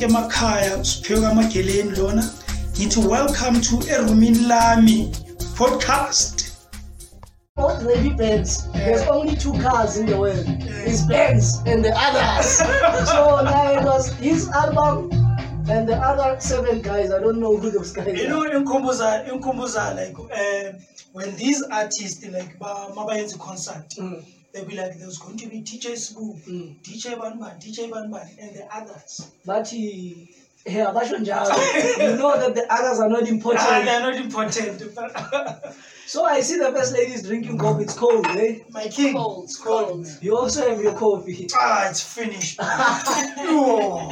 sanibona emakhaya siphiwe kamageleni lona ngithi welcome to erumini lami podcast really Benz. There's only two cars in the world. It's Benz and the others. so now it was his album and the other seven guys. I don't know who those guys you know inkumbuza inkumbuza like uh, when these artists like ba mabayenza concert Mm. They'll be like there's going to be DJ Smooth Mm. DJ Banban DJ Banban and the others But he, yeah, basho njalo. you know that the others are not ah, important. they're not important So I see the first lady is drinking coffee. It's cold, eh? my king Cold, it's cold cold. You also have your coffee. ah it's finished oh,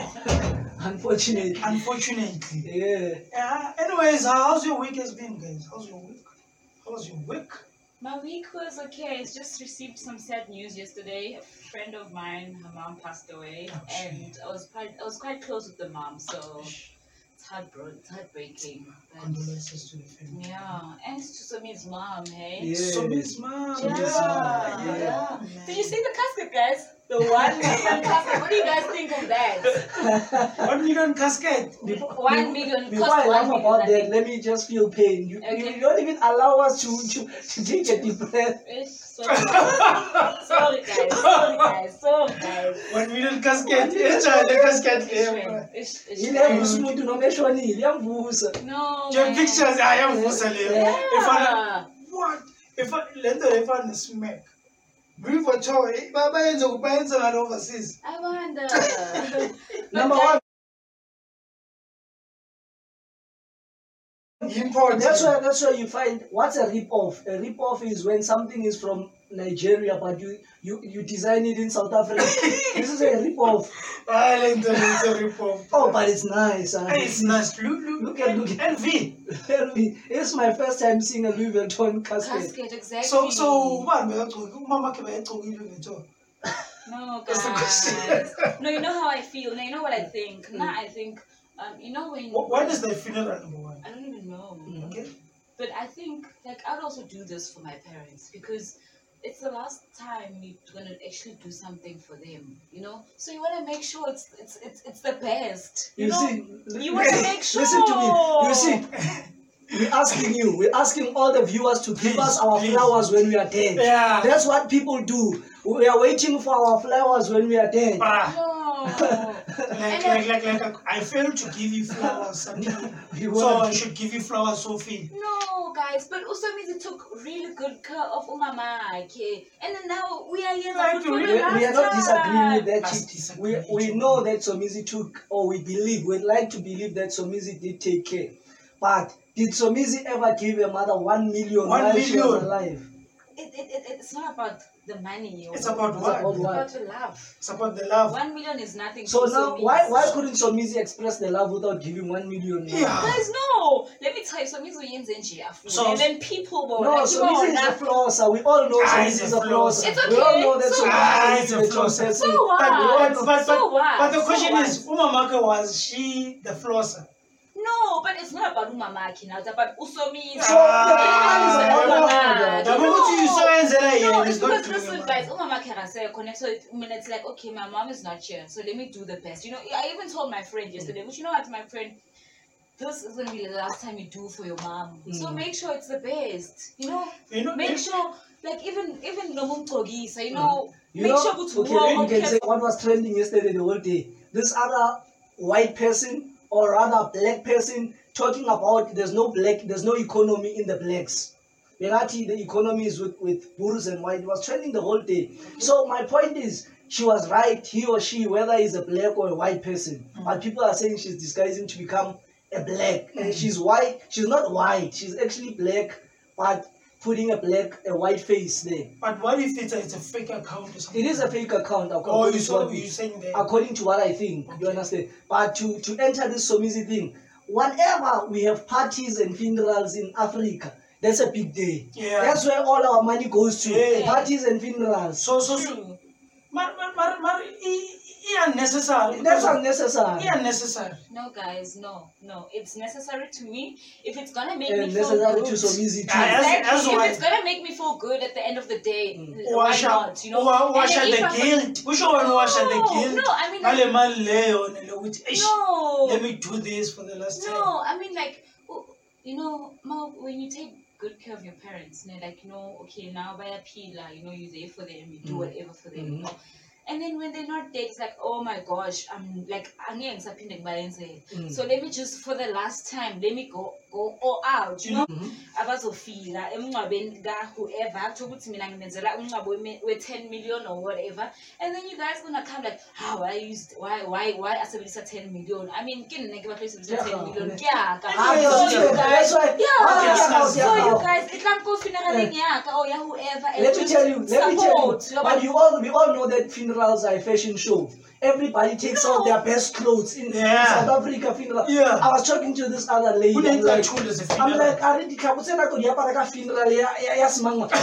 Unfortunately. unfortunately Yeah. Yeah. Anyways, how- how's your week has been, guys? How's your week? How's your week? My week was okay. I just received some sad news yesterday. A friend of mine, her mom passed away, Oh, and I was quite, I was quite close with the mom, so it's heartbro- it's heartbreaking. But Condolences to the family. yeah, and to Somi's mom, hey. Yeah. So Miss Mom. Yeah, Miss Mom, yeah. yeah. Did you see the casket, guys? The one million casket. What do you guys think of that? One million casket. Before, One million. Before cost I one laugh about that, think. let me just feel pain. You, Okay. you don't even allow us to, to, to take a deep breath. Sorry. sorry, guys. Sorry, guys. Sorry, guys. One million casket. Enjoy the casket. Ilevusa umuntu noma eshonile iyamvusa No. Your man. pictures, I am Musalim. Yeah. If I what? If I let the if I smack. Brief for choy. Baba yenzo kubayenza ngalo overseas. I wonder. number But one Import. that's why that's why you find what's a rip off a rip off is when something is from nigeria but you you you design it in south africa this is a rip off Island is a report. oh but it's nice huh? Hey, it's nice. Look, look, Look at- look at- NV. it's my first time seeing a louis vuitton casket Casket, exactly. So, so, ubani bekagcoki umama khe bayagcokile ngetho No, That's the guys. question. no, you know how I feel. No, you know what I think. Now I think, um, you know when. Wh- when is the funeral number one I don't even know. Mm. okay But I think, like, I'd also do this for my parents because it's the last time you're gonna actually do something for them, you know. So you wanna make sure it's it's it's, it's the best, you, you know. see you wanna make sure. listen to me you see we're asking you we're asking all the viewers to give Please, us our please. flowers when we are dead yeah that's what people do we are waiting for our flowers when we are dead Bruh. No. Like, like, like, like, I failed to give you flowers, Santi. You so I should give you flowers, Sophie. No, guys, but also means it took really good care of Umama, okay? And then now we are here Like, for we- we, are not disagreeing with that Us disagree, We, we know that Somizi took, or we believe, we'd like to believe that Somizi did take care. But did Somizi ever give a mother one million One while she was million? alive? It, it, it, it's not about the money. or- It's about It's what? about It's what? about your love. It's about the love. One million is nothing. So now, Somizi. why why couldn't Somizi express the love without giving one million? Yeah. Guys, no. Let me tell you, Somizi uyenze nje afu. So- and then people will No, like, Somizi is a "Ibona." flosser. We all know Ah, Somizi is a a flosser. flosser. It's We all okay. know that So Somizi Ah, is a a flosser. So what? But, but, but, so what? but the So question what? is, Umamaka was she the flosser? But it's not about Umamaki now. It's about Usomizi. So the man is Ah, about Umamaki. The moment you saw Enzela No, it's because listen, guys, Umama Karase connect. So it, I mean, it's like, okay, my mom is not here, so let me do the best. You know, I even told my friend yesterday, but you know what, my friend, this is gonna be the last time you do for your mom. So Mm. make sure it's the best. You know, You know, make sure, like even even Nomumtogisa, you know, You make know, sure it's okay, let me okay. say what was trending yesterday the whole day. This other white person or rather black person talking about there's no black, there's no economy in the blacks. Benati, the economy is with, with Burus and white. It was trending the whole day. So my point is, she was right, he or she, whether he's a black or a white person. Mm. But people are saying she's disguising to become a black. And she's white. She's not white. She's actually black, but putting a black, a white face there. But what if it's a, it's a fake account or something? It is a fake account. Oh, according you to saw what we- you saying that. according to what I think. You understand? But to, to enter this Somizi thing, whenever we have parties and funerals in Africa, that's a big day. Yeah. That's where all our money goes to. Yeah. Parties and funerals. So, so, so. True. Mar, mar, mar, mar, i- i-unnecessary that's unnecessary i-unnecessary No, guys, no, no. It's necessary to me if it's gonna make and me feel good. to so easy Ah, too As- Exactly. as if it's gonna make me feel good at the end of the day, Mm. why washa not? You know. wa- And washa the if I'm- guilt kusho wena washa the No, guilt no, I mean, ngale mali leyo ne lokuthi "Eish, No. let me do this for the last time No, I mean like, you know, Mo, when you take good care of your parents, you know, like you know, okay, now by a pillar, you know, you're there for them, you do Mm. whatever for them, you Mhm. know. And then when they're not there, it's like, oh my gosh, I'm like, angeke ngisaphinde ngibayenze. So let me just for the last time, let me go go all out, you know. Mhm. abazofika emngcwabeni ka-whoever kutho ukuthi mina ngimenzela umngcwabo weme- we-10 million or whatever and then you guys gonna come like how i used why why why asebenzisa 10 million i mean ke nne ke batho sebenzisa 10 million Ah, Yeah, yes, so you guys that's yeah yes, yes, so you guys tla ko funeraleng yaka or ya whoever Let me tell you, let me tell you. But you all, we all know that funerals are a fashion show. Everybody takes out their best clothes in, Yeah. South Africa funeral. Yeah. I was talking to this other lady. I'm like, I'm like, are di tlhako tse nako di apara ka funeral ya ya- ya semangwa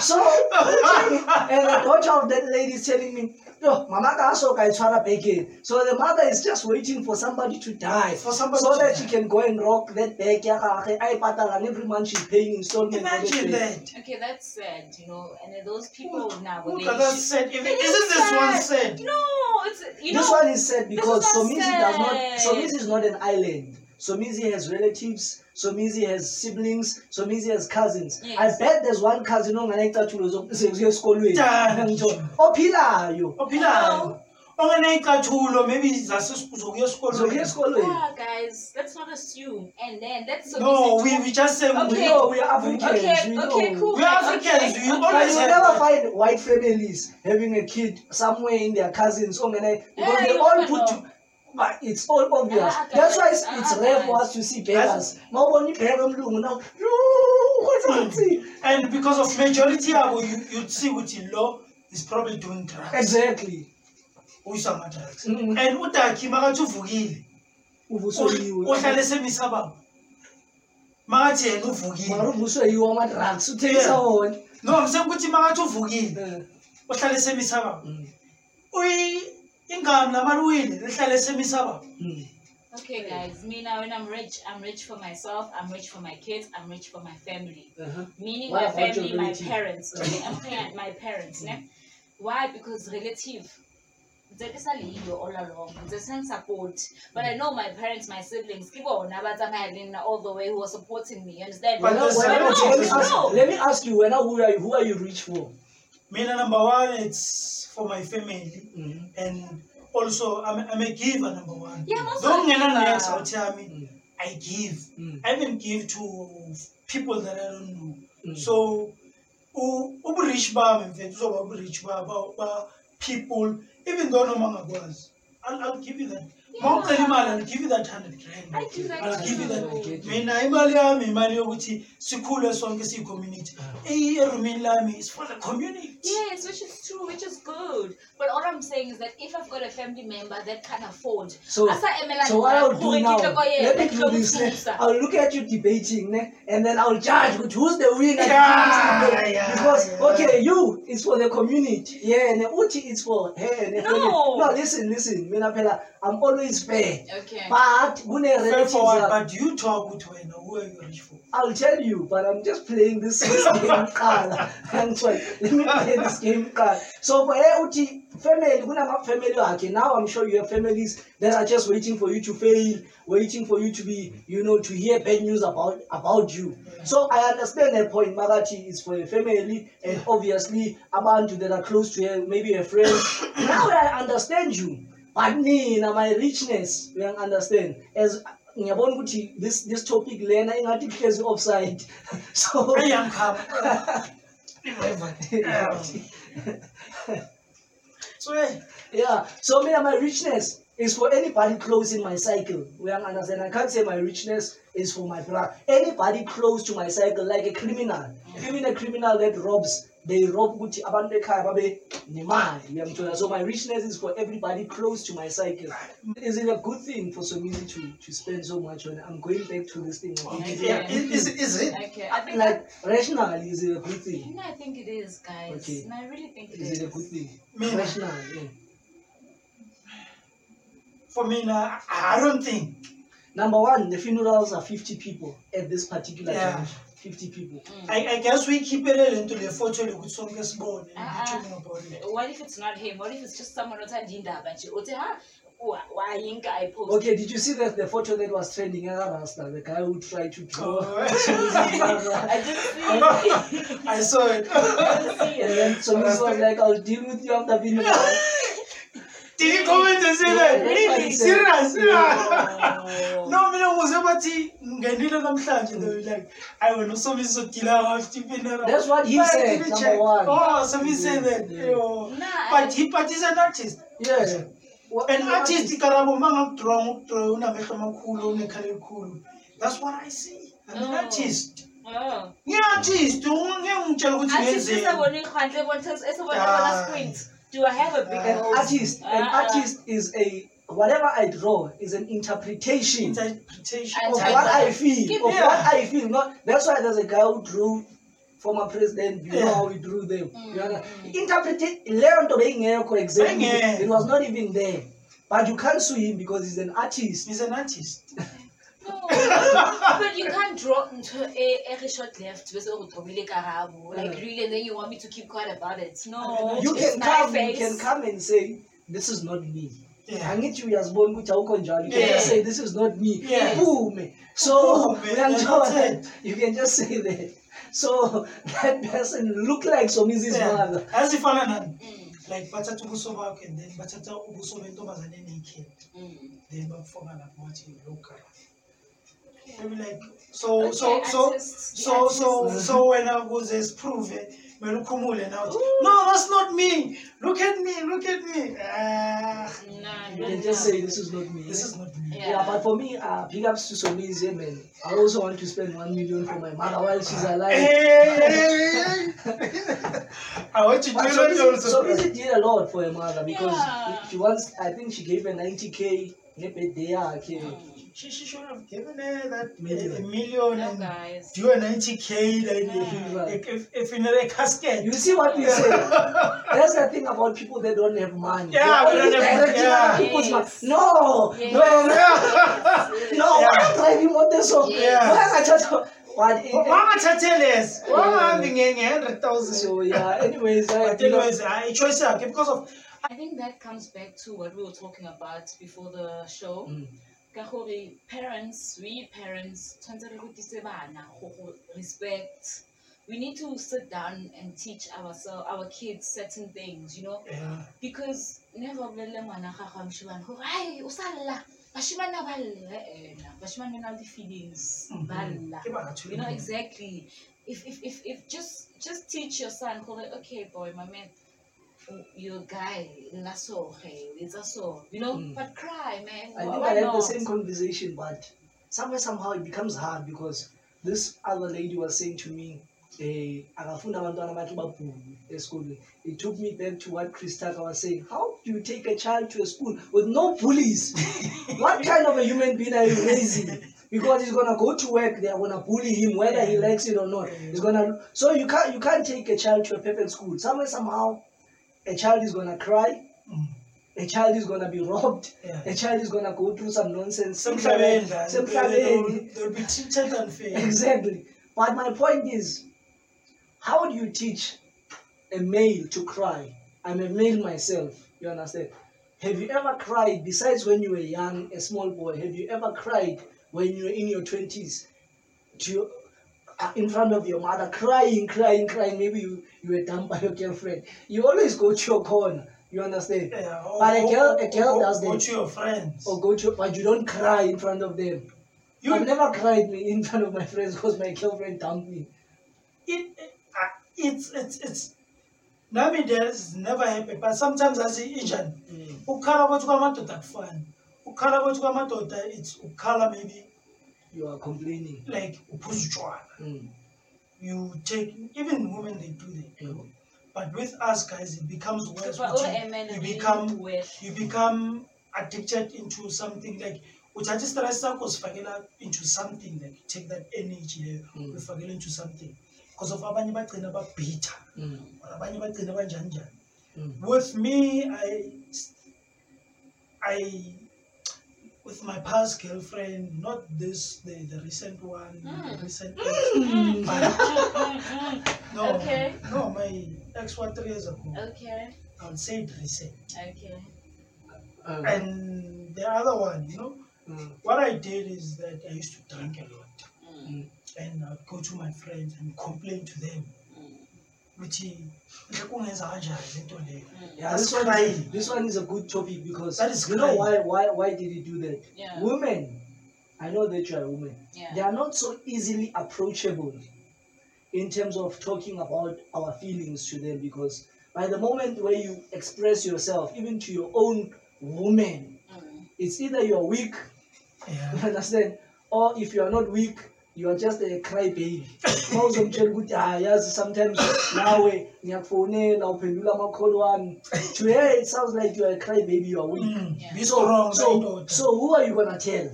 so and the daughter of that lady is telling me yo mama ka so ka e tshwara beke so the mother is just waiting for somebody to die For somebody so to that die. she can go and rock that bag ya gage a patala and every month she's paying installment for imagine that bag. that okay that's sad you know and then those people now Look they at that should- said. If, It isn't is this one sad. said? no it's you this know one is sad because Somizi does not. Somizi is not an island. Somizi has relatives, Somizi has siblings, Somizi has cousins. Yes. I bet there's one cousin onganecathulo zokuya esikolweni. Damn. Ngitsho, ophilayo. ophilayo ongeneyicathulo maybe zasesizokuya Zokuya esikolweni esikolweni. Yeah, guys, let's not assume. And then that's so no we, we just say We know we are Africans. Okay, we okay, know. cool. we are africans we Okay. But always you never that. find white families having a kid somewhere in their cousins ongene because Yeah, they all put know. to, but it's all obvious. Ah, That's why it's, it's ah, rare for us to see beggars. Mawubona ibhega omlungu now. Yo, what's that? and because of majority yabo you, you'd see ukuthi lo is probably doing drugs Exactly. uyisa ama-drugs Mm. and udaki makathi uvukile Uvusoliwe. uhlale semisa baba makathi yena uvukile Mara uvuswe yiwo ama-drugs. Uthengisa Yeah. wona. no ngisekuthi makathi uvukile Eh, uhlale semisa baba mm, uyi ingami lamaluwile lihlale semisa baba mm. Okay, guys, me now when I'm rich, I'm rich for myself, I'm rich for my kids, I'm rich for my family. Uh-huh. Meaning What my family, my parents. Okay, I'm looking my parents. ne? Why? Because relative. Ntshe sa leyo all along ntshe se support but i know my parents my siblings ke bona ba tsamaya le nna all the way who are supporting me you understand But Wena- there's wena- let me no, ask- no. Let me ask you, Wena, who are you, who are you rich for? Mina number one it's for my family Mhm. and also i'm, I'm a giver number one Yeah, I'm also Don't a ngena giver. next out Mm. i give Mm. i even give to people that i don't know Mm. so u- uburish bami mfethu uzoba uburish ba, ba, ba people even though noma ngakwazi I'll, I'll give you that ma imali i'll give you that 100 grand I do that i'll give you that I get you. mina imali yami imali yokuthi sikhule sonke siyi-community erumini lami is for the community Yes, which is true, which is good. But all I'm saying is that if I've got a family member that can afford, So, so what I'll do now, ke tle ko oh, yena, let me do this. Eh? I'll look at you debating, ne? and then I'll judge with who's the winner. Yeah, Because- yeah, because yeah. okay, you it's for the community. Yeah, and Uchi it's for her. No. no, listen, listen. Mina phela, I'm always fair. Okay. But kune Fair relatives forward, are- but you talk with wena who are you rich for I'll tell you, but I'm just playing this game card. That's why. Let me play this game card. So for her, Uti, family, kuna family okay, Now I'm sure you have families that are just waiting for you to fail, waiting for you to be, you know, to hear bad news about about you. So I understand that point. Magachi is for a family, and obviously abantu that are close to her, maybe a friend. now I understand you. But me, na my richness, you understand. As ngiyabona ukuthi this this topic lena ingathi ihlezi offside. So so eh, yeah. So mina my richness is for anybody close in my cycle. We understand i can't say my richness is for my brother. Anybody close to my cycle like a criminal. Even a criminal that robs they rob ukuthi abantu ekhaya babe nemali uyangithola so my richness is for everybody close to my cycle is it a good thing for Somizi to to spend so much on i'm going back to this thing Yeah, is, is it? Okay, I think like rationally is it a good thing No, I think it is, guys. Okay. No, I really think it is is. it a good thing Mina- rationally yeah. For me, now, I don't think. number one the funerals are 50 people at this particular Yeah. church 50 people Mm. I, I guess we keep it into the photo lokuthi sonke sibone and be talking about it. What if it's not him? What if it's just someone othanda indaba nje uthi ha wa- wayinka I post. Okay, did you see that the photo that was trending at Rasta, the guy who tried to draw? Oh. I didn't see it. I saw it. I didn't see and it. then Somizi was like, I'll deal with you after being Did you comment and say that? that's what Really? he said. Serious? Oh. No, mina ngize bathi ngenile namhlanje they were like I wena usomisi sodila ngafty pinera. That's what he said, number one. Oh, so he said Yeah, that. yeah. Yo. Nah, But I- he but he's an artist. Yeah. What- An artist karabo mangakudraw ngokudraw unamehlo amakhulu unekhala elikhulu. That's what I see. I'm an No. artist. Oh. Ngi-artist, ngeke ngitshela ukuthi Artist ngenzeni. esabona ikhandle bonke esabona Ah. bona screens. Do I have a big An nose? artist, an Ah. artist is a whatever I draw is an interpretation of Interpretation. And what I feel. Of Yeah. what I feel. Not that's why there's a guy who drew former president. You know Yeah. how he drew them. Mm, You know, mm. interpreted leyo nto beyingekho exactly. Beyingekho. It was not even there. But you can't sue him because he's an artist. He's an artist. No, but you can't draw into a, a short left bese ugqobile karabo like Yeah. really and then you want me to keep quiet about it no You can my come, you can come and say, this is not me. Yeah. angithi uyazibona ukuthi awukho njalo you can Yeah. just say this is not me Yeah. So Uphume, uyangithola? you can just say that so that person look like somizi's Yeah. mother azifana nani like bathatha ubuso bakho and then bathatha ubuso bentombazane enekid mm. then bakufaka lapho wathi local They be like so so Okay, so artists, the so so artists. so wena ukuze siprove kumele ukhumule now uthi, no that's not me. Look at me look at me. Ah. Nah, you can just say this is not me. This is not me. Yeah. yeah but for me uh big ups to somizi man i also want to spend one million for my mother while she's alive. Hey, I want you to do that Somizi also. Somizi did a lot for her mother because Yeah. she once I think she gave her 90k ngebirthday yakhe She, she should have given her that Million. a, a million No, and guys. do a 90k then Yeah. if, if, if in a casket. You see what we say? That's the thing about people that don't have money. Yeah, we don't have- directing yeah. other people's money. No, Yes. no, Yes. no. Yeah. Why am I driving on this one? Yeah. Why am I touching? What? wangathathe less Yeah. wangahambi nge-hundred thousand So yeah. Anyways, I, but anyways hayi choice yakhe because of I think that comes back to what we were talking about before the show. Mm. Ka gore parents, we parents, tshwanetse re rutise bana go go respect. We need to sit down and teach ourselves, our kids certain things, you know, yeah. because never bolelle ngwana gago a moshimane gore ai o sa lla. Bashimane ba lla ena. Bashimane na le feelings Mhm. ba lla. You know exactly. If if if, if just just teach your son go like, okay boy my man you're a guy so hey it's a so you know Mm. but cry man I think I had the same conversation, but somewhere somehow it becomes hard because this other lady was saying to me, akafunda abantwana bakhe babhulu esikolweni. It took me back to what Chris Tucker was saying. How do you take a child to a school with no bullies? what kind of a human being are you raising? Because he's gonna go to work, they are gonna bully him whether he likes it or not. He's gonna so you can't you can't take a child to a perfect school. Somewhere somehow a child is gonna cry, Mm. a child is gonna be robbed, Yeah. a child is gonna go through some nonsense. Semhlabeni la, Semhlabeni. they'll be treated unfair Exactly. But my point is, how do you teach a male to cry? I'm a male myself, you understand? Have you ever cried, besides when you were young, a small boy, have you ever cried when you were in your 20s to in front of your mother, crying, crying, crying? Maybe you, you were dumped by your girlfriend. You always go to your corner, you understand? Yeah, or- But a girl- a girl or- does or Go to your friends Or go to, but you don't cry in front of them. you I've never cried in front of my friends because my girlfriend dumped me. it, it uh, it's it's it's there's never happened but sometimes asi injani ukukhala kwethu kwamadoda akufani ukukhala kwethu kwamadoda it's ukukhala maybe You are complaining. like uphuza Mm. you take even women they do that Mm. but with us guys it becomes worse But all amen you become well. you become addicted into something like uthatha istress sakho usifakela into something like take that energy leyo Mm. uyifakela into something because of abanye bagcina babhitter Mm. or abanye bagcina banjani njani Mm. with me i i with my past girlfriend not this the, the recent one the Mm. recent Mm. no Okay. no my ex one three years ago. Okay, i would say it recent. Okay. Uh, and the other one you know mm. what i did is that i used to drink a lot. Mm, and i'd go to my friends and complain to them ukuthi "Nhle kungenza kanjani lento leyo mm. Yeah, this one, is, this one is a good topic because That is you know why why why did he do that? Yeah. Women, I know that you are a woman. Yeah. They are not so easily approachable in terms of talking about our feelings to them because by the moment where you express yourself, even to your own woman, Mm. it's either you're weak, you understand, or if you are not weak, you are just a crybaby. Mawuzomtshela ukuthi ah yazi sometimes nawe ngiyakufonela uphendula ama-call wami to her it sounds like you are a crybaby you are weak. Mm, Yeah. be So, strong so, so who are you gonna tell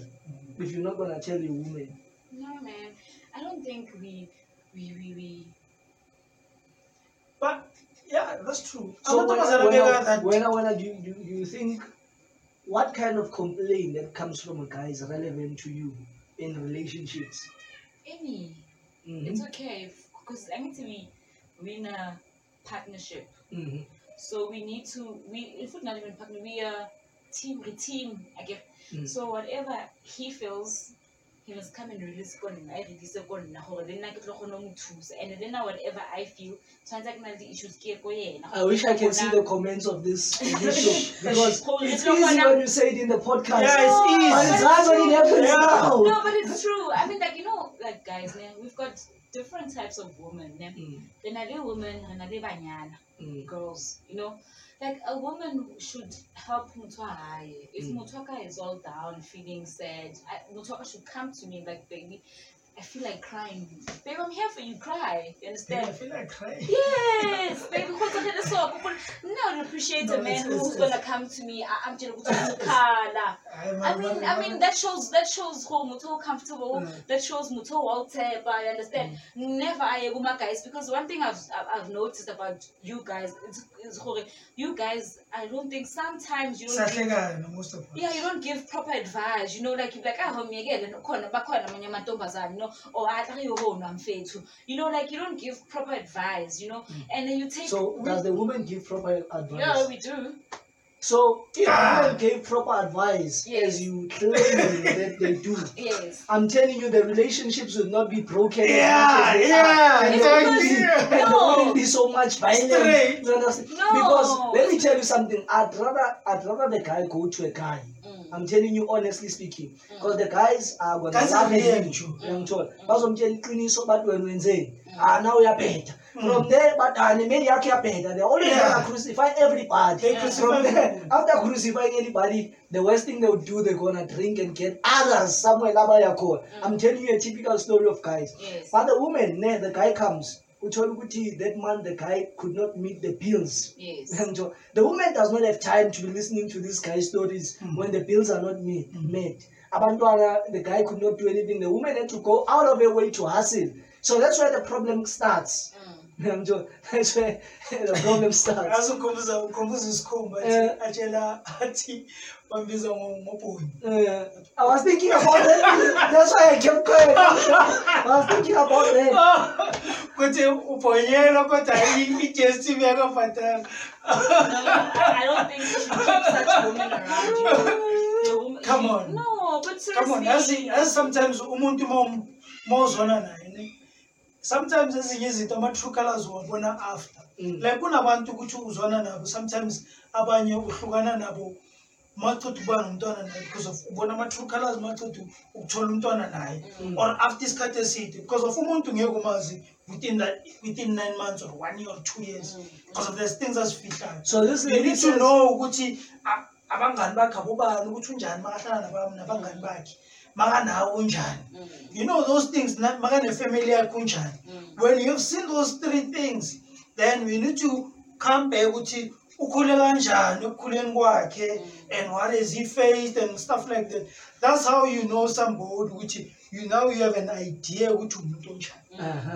if you're not gonna tell your woman? No, man. I don't think we, we, we, we. but yeah that's true So when, Amantombazana when, that when, when do, you, do, do you think what kind of complaint that comes from a guy is relevant to you in relationships? Any. Mhm, It's okay. Because I need to be, we're in a partnership. mhm, So we need to, we, if we're not even partner, we are team, we team, I get. Mm. So whatever he feels, he must come and release kon I release kon na gore then I ke tlo kgona go mo thusa and then now whatever I feel tshwanetse ke na le di-issues ke ye ko yena I wish I can see the comments of this, this show because it's easy when you say it in the podcast. Yeah, it's But it's hard when it happens Yeah. now. No, but it's true. I mean, like you know, like guys, ne, we've got different types of women. Ne? Mm, Then are women, and are banyana mm, girls. You know, like a woman should help Mutwaka. If Mm. Mutwaka is all down, feeling sad, I, Mutwaka should come to me like, baby, I feel like crying. Babe, I'm here for you. Cry. You Yeah, I feel like crying Yes. Because I had a soul. Appreciate No, a man it's- who's gonna come to me. I- I'm just. I mean, I mean that shows that shows how muto comfortable. Mm. That shows muto Walter. I understand. Never I guys because one thing I've I've- I've noticed about you guys is, you guys. I don't think sometimes you don't. Give, most of us yeah, you don't give proper advice. You know, like you're like ah homie again. Khona bakhona amanye amantombazane, no, or ah yo ho namfethu. You know, like you don't give proper advice. You know, and then you take. So we- does the woman give proper advice? yeah, we do. So if Ah. women gave proper advice Yes. as you claim that they do, Yes. I'm telling you the relationships would not be broken. as Yeah, much yeah, are. And It's there because- wouldn't be- and there No. wouldn't be so much violence. Straight. You understand? No. Because let me tell you something. I'd rather I'd rather the guy go to a guy. Mm. I'm telling you honestly speaking. Because the guys are gonna Guys laugh are at real, you. Joe. Uyangithola? Mm. Bazomtshela iqiniso bathi wena wenzeni. Mm. Ah now uyabheda. From there but ah nemeli yakhe iyabheda. They always Yeah. gonna crucify everybody. They Yeah. crucify From there, after crucifying anybody, the worst thing they would do, they're gonna drink and get others somewhere khona. I'm telling you a typical story of guys. Yes. But the woman, ne, the guy comes. That man, the guy could not meet the bills. Yes. The woman does not have time to be listening to these guy stories Mm. when the bills are not met. Mm. met. Abantwana, the guy could not do anything. The woman had to go out of her way to hustle. So that's where the problem starts. Mm. Uyangithola? That's where the problem starts. azikhumbuza ukhumbuza isikhumba Eh. athi atshela athi bambiza ngo- ngobhoni Uh, I was thinking about that. That's why I kept quiet. I was thinking about that. kuthi ubhonyelwa kodwa i- i-dstv yakabhatanga I, don't think you should keep such women around you. Come on. No, but seriously. come on yazi yazi sometimes umuntu ma- ma uzwana naye ne sometimes ezinye izinto ama-true colors uwabona after Mm. like kunabantu ukuthi uzwana nabo sometimes abanye uhlukana nabo maceda ukuba nomntwana naye because of ubona ama-true colors maceda ukuthola umntwana naye Mm. or after isikhathi eside because of umuntu ngeke umazi within that within nine months or one year or two years Mm. because of there's things azifihlayo So this you lady need to says, know ukuthi a- abangani bakhe abobani ukuthi unjani makahlala naba- nabangani bakhe makanawo unjani Mm. you know those things na- makanefamily yakho unjani Mm. when you've seen those three things. Then we need to come back ukuthi ukhule kanjani ekukhuleni kwakhe and what has he faced and stuff like that. That's how you know somebody ukuthi you now you have an idea ukuthi umuntu onjani.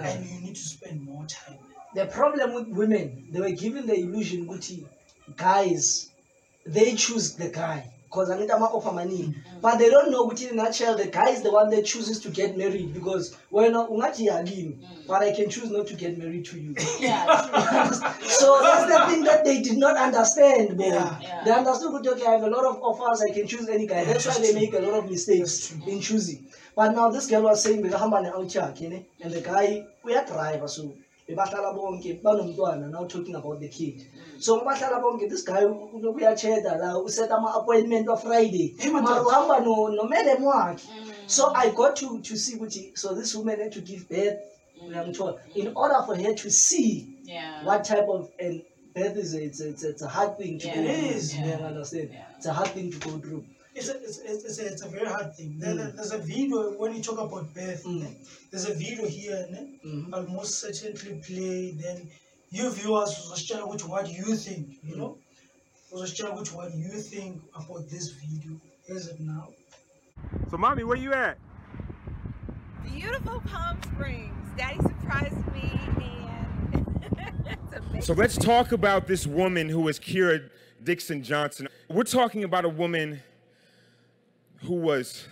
And you need to spend more time. The problem with women, they were given the illusion ukuthi guys, they choose the guy. Because I need to offer money. But they don't know ukuthi in a nutshell, the guy is the one that chooses to get married because when ungathi yagini, but I can choose not to get married to you. Yeah, so that's the thing that they did not understand, boy. Yeah. Yeah. They understood that okay, I have a lot of offers, I can choose any guy. That's why they make a lot of mistakes in choosing. But now this girl was saying bekahamba ne-out yakhe ne and the guy we uyadrayiva so bebahlala bonke banomntwana now talking about the kid so bahlala bonke this guy uloku uyacheda la uset ama-appointment wa-friday Hey, mara madoda. uhamba no- nomadam wakhe Mm. so i got to, to see ukuthi so this woman had to give birth uyangithola in order for her to see Yeah. what type of and birth is a, it's, a, it's, a, hard thing to Yeah. go through. Yeah, understand. Yeah. It's a hard thing to go through. It's a, it's, it's, it's, a, it's a very hard thing there, Mm. there's a video when you talk about birth Mm. there's a video here ne? Mhm. I'll most certainly play then you viewers which ukuthi what you think you know uzositshela ukuthi what you think about this video here's it now So, mommy, where you at? beautiful Palm Springs. Daddy surprised me, and. So let's talk about this woman who is Kira Dixon Johnson. We're talking about a woman who was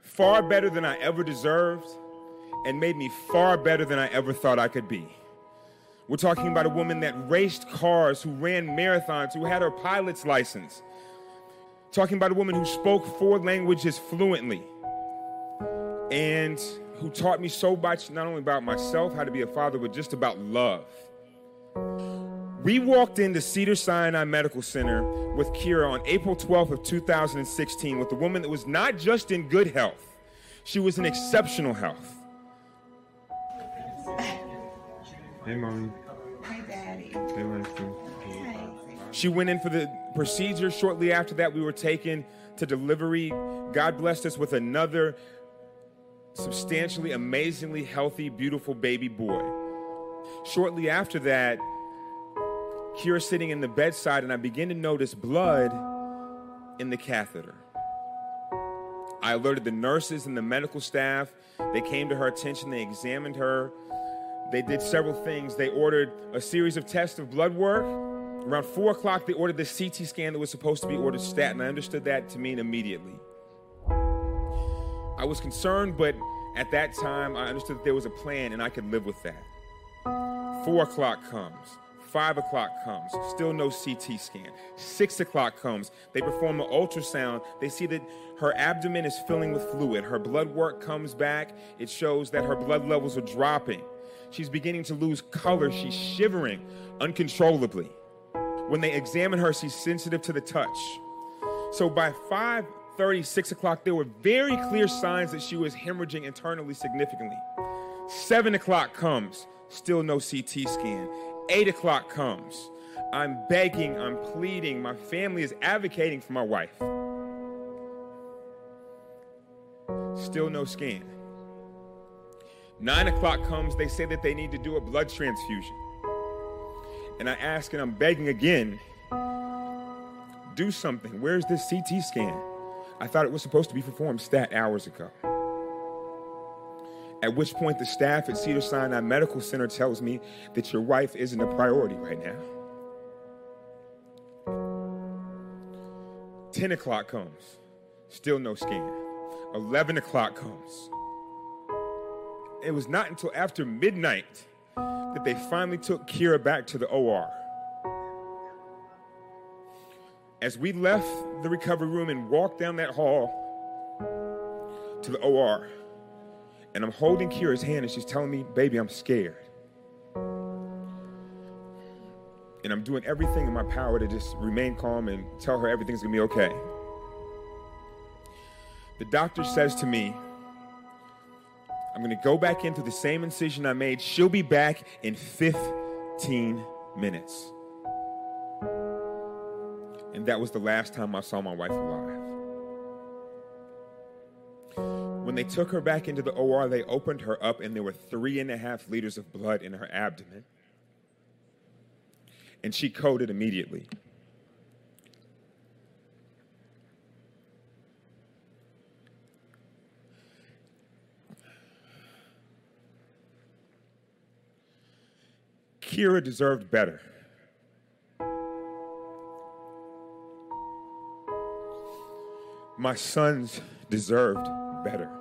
far better than I ever deserved and made me far better than I ever thought I could be. We're talking about a woman that raced cars, who ran marathons, who had her pilot's license. Talking about a woman who spoke four languages fluently and who taught me so much, not only about myself, how to be a father, but just about love. We walked into Cedars-Sinai Medical Center with Kira on April 12th of 2016 with a woman that was not just in good health, she was in exceptional health. Hey, mommy. Hi, Daddy. Hey, Winston. Hi. She went in for the procedure. Shortly after that, we were taken to delivery. God blessed us with another substantially, amazingly healthy, beautiful baby boy. Shortly after that, Kira sitting in the bedside, and I begin to notice blood in the catheter. I alerted the nurses and the medical staff. They came to her attention, they examined her. They did several things. They ordered a series of tests of blood work. Around four o'clock, they ordered the CT scan that was supposed to be ordered stat, and I understood that to mean immediately. I was concerned, but at that time, I understood that there was a plan, and I could live with that. Four o'clock comes. Five o'clock comes. Still no CT scan. Six o'clock comes. They perform an ultrasound. They see that her abdomen is filling with fluid. Her blood work comes back. It shows that her blood levels are dropping. She's beginning to lose color. She's shivering uncontrollably. When they examine her, she's sensitive to the touch. So by 5:30, 6 o'clock, there were very clear signs that she was hemorrhaging internally significantly. Seven o'clock comes, still no CT scan. Eight o'clock comes. I'm begging, I'm pleading. My family is advocating for my wife. Still no scan. Nine o'clock comes, they say that they need to do a blood transfusion. And I ask and I'm begging again, do something. Where's this CT scan? I thought it was supposed to be performed stat hours ago. At which point, the staff at Cedars-Sinai Medical Center tells me that your wife isn't a priority right now. 10 o'clock comes, still no scan. 11 o'clock comes. It was not until after midnight that they finally took Kira back to the OR. As we left the recovery room and walked down that hall to the OR, and I'm holding oh. Kira's hand and she's telling me, Baby, I'm scared. And I'm doing everything in my power to just remain calm and tell her everything's gonna be okay. The doctor says to me, I'm gonna go back into the same incision I made. She'll be back in 15 minutes. And that was the last time I saw my wife alive. When they took her back into the OR, they opened her up and there were three and a half liters of blood in her abdomen. And she coded immediately. Kira deserved better. My sons deserved better.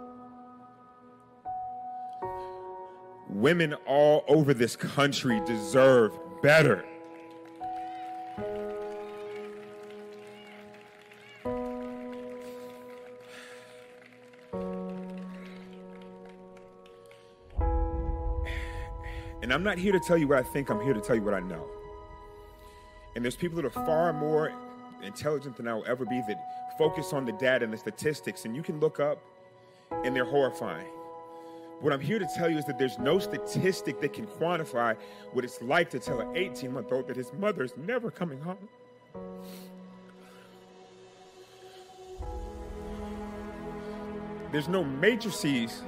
Women all over this country deserve better. And I'm not here to tell you what I think, I'm here to tell you what I know. And there's people that are far more intelligent than I will ever be that focus on the data and the statistics, and you can look up and they're horrifying. What I'm here to tell you is that there's no statistic that can quantify what it's like to tell an 18 month old that his mother's never coming home. There's no matrices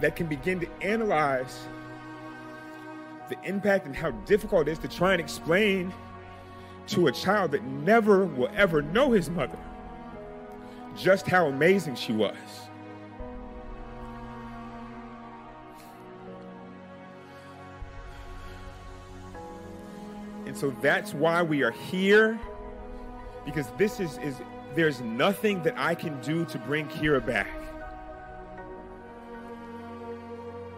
that can begin to analyze the impact and how difficult it is to try and explain to a child that never will ever know his mother just how amazing she was. So that's why we are here because this is is there's nothing that I can do to bring Kira back.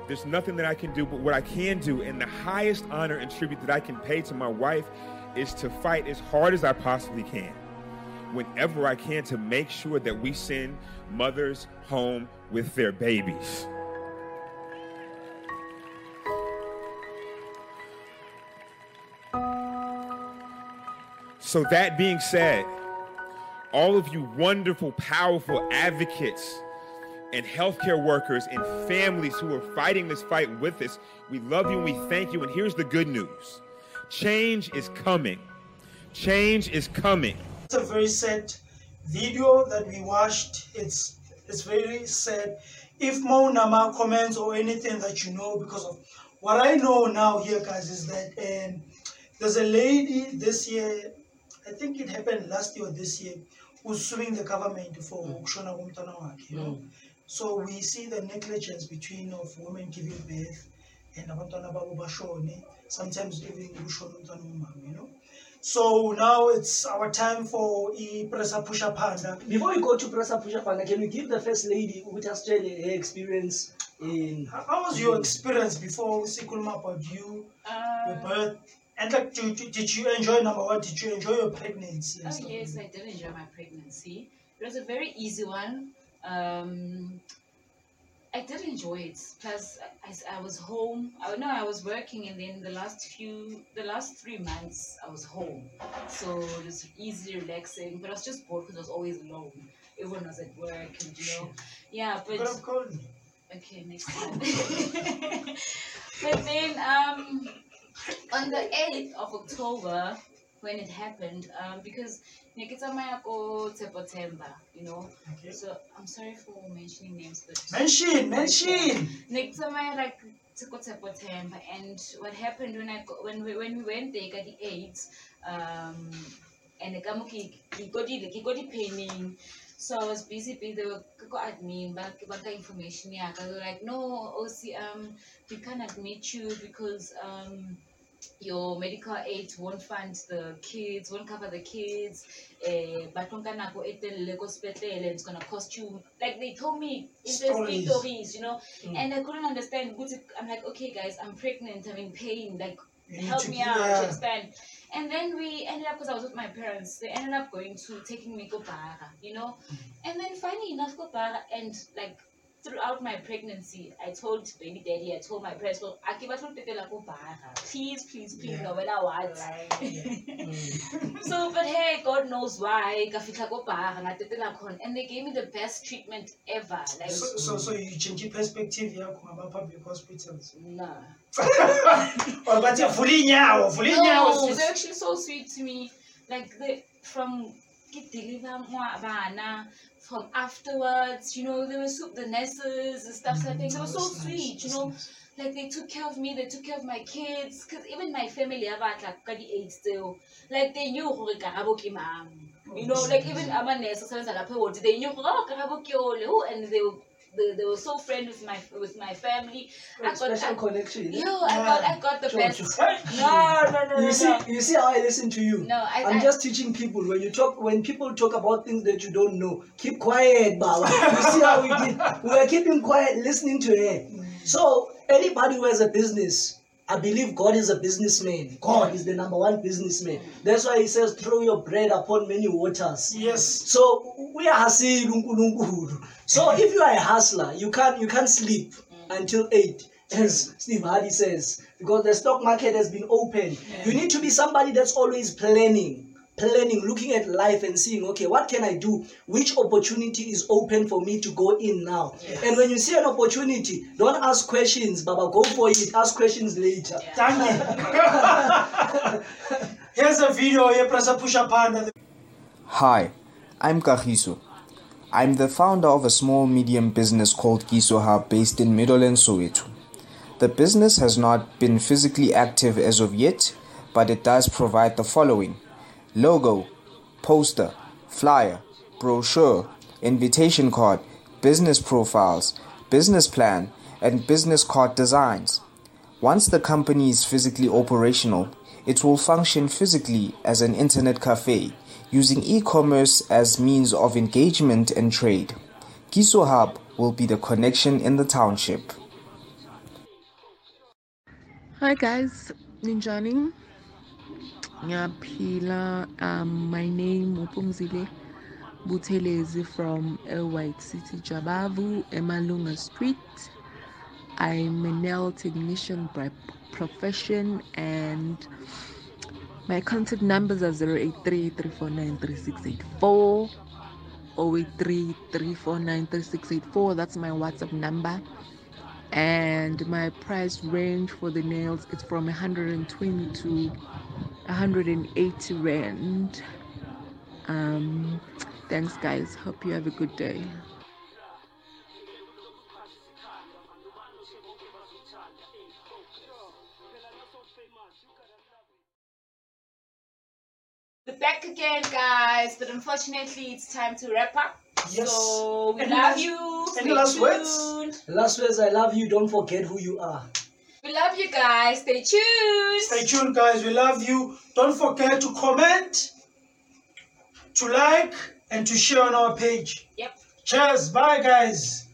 There's nothing that I can do, but what I can do, and the highest honor and tribute that I can pay to my wife, is to fight as hard as I possibly can, whenever I can, to make sure that we send mothers home with their babies. So, that being said, all of you wonderful, powerful advocates and healthcare workers and families who are fighting this fight with us, we love you and we thank you. And here's the good news change is coming. Change is coming. It's a very sad video that we watched. It's it's very sad. If more Nama comments or anything that you know, because of what I know now here, guys, is that um, there's a lady this year, I think it happened last year or this year, who's suing the government for ukushona komntwana wakhe, you know. So we see the negligence between of women giving birth and abantwana babo bashone, sometimes even ukushona umntwana womama, you know. So now it's our time for i-pressure pusher panda. Before we go to Prasa Pusha Panga, can you give the first lady with Australia her experience in How how was your experience before Sikulma about you, your Uh, birth? And like, did, did- did you enjoy number one? Did you enjoy your pregnancy? oh yes, I did enjoy my pregnancy. It was a very easy one. Um, I did enjoy it. Plus, I, I- was home. I no, I was working, and then the last few, the last three months, I was home. So it was easy, relaxing. But I was just bored because I was always alone. Everyone was at work, and you know, yeah. But have called. Okay, next time. but then um, on the 8th of October, when it happened, um, because Nikita go September, you know. Okay. So I'm sorry for mentioning names, but Mention, mention. Nikita like go September, and what happened when I go, when we when we went there at the 8th, um, and the kamuki got the got the painting. So I was busy, were go admin, but the information yeah. Like, no, OC, um, we can't admit you because um, your medical aid won't fund the kids, won't cover the kids. Eh, but nako etelele ko sepetlele, it's gonna cost you. Like they told me interesting Stories. you know, Mm. and I couldn't understand. I'm like, okay, guys, I'm pregnant, I'm in pain. Like help me out, yeah. expand. And then we ended up, because I was with my parents, they ended up going to taking me to Bara, you know. And then finally enough, go Bara, and like throughout my pregnancy, I told baby daddy, I told my parents, well, I give go Bara. Please, please, please, Yeah. no matter what. Mm. so, but hey, God knows why, ka fihla ko Bara, ngatetela and they gave me the best treatment ever. Like, So, so, so you change your perspective yakho ngaba public hospitals. nah. Or bathi vula inyawo, vula inyawo No, sis. they're actually so sweet to me. Like they from ke deliver ngwa- bana from afterwards you know they were so the nurses and stuff like that they were so nice, mm-hmm. sweet you know. Nice. like they took care of me they took care of my kids because even my family ya batla ka di-aids tseo like they knew gore karabo ke mang you know like even asebenza lapha ewodi they knew gore karabo ke ole? Oh, and they were they, they were so friend with my with my family I got, Special I, connection. yo, I got ah, I got the Sure, best sure. no no no no You see, no. you see how I listen to you. No, I- I'm I- just teaching people when you talk when people talk about things that you don't know. Keep quiet, Baba. You see how we did? We are keeping quiet, listening to her. Mm. So anybody who has a business, I believe God is a businessman. God is the number one businessman. That's why He says, "Throw your bread upon many waters." Yes. So we are. So if you are a hustler, you can't you can't sleep until eight, as Steve Harvey says, because the stock market has been open. You need to be somebody that's always planning. Planning, looking at life and seeing, okay, what can I do? Which opportunity is open for me to go in now? And when you see an opportunity, don't ask questions, Baba. Go for it. Ask questions later. Thank you. Here's a video here, Prasa Pusha Panda. Hi, I'm Kagiso. I'm the founder of a small medium business called Giso Hub based in Middleland, Soweto. The business has not been physically active as of yet, but it does provide the following logo, poster, flyer, brochure, invitation card, business profiles, business plan, and business card designs. Once the company is physically operational, it will function physically as an internet cafe, using e commerce as means of engagement and trade. Kiso Hub will be the connection in the township. Hi guys, Ninjani. Um, my name Upumzile Buthelezi from White City, Jabavu, Emalunga Street. I'm a nail technician by profession and my contact numbers are 083 349 083 That's my WhatsApp number. And my price range for the nails is from 120 to 180 rand um thanks guys hope you have a good day We're back again, guys, but unfortunately, it's time to wrap up. Yes. So we Any love last- you. any Stay last words? Last words, I love you. Don't forget who you are. We love you guys. Stay tuned. Stay tuned, guys. We love you. Don't forget to comment, to like, and to share on our page. Yep. Cheers. Bye, guys.